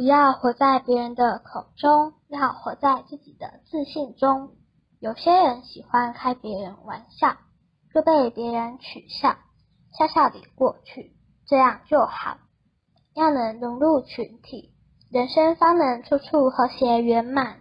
不要活在别人的口中，要活在自己的自信中。有些人喜欢开别人玩笑，就被别人取笑，笑笑地过去，这样就好。要能融入群体，人生方能处处和谐圆满。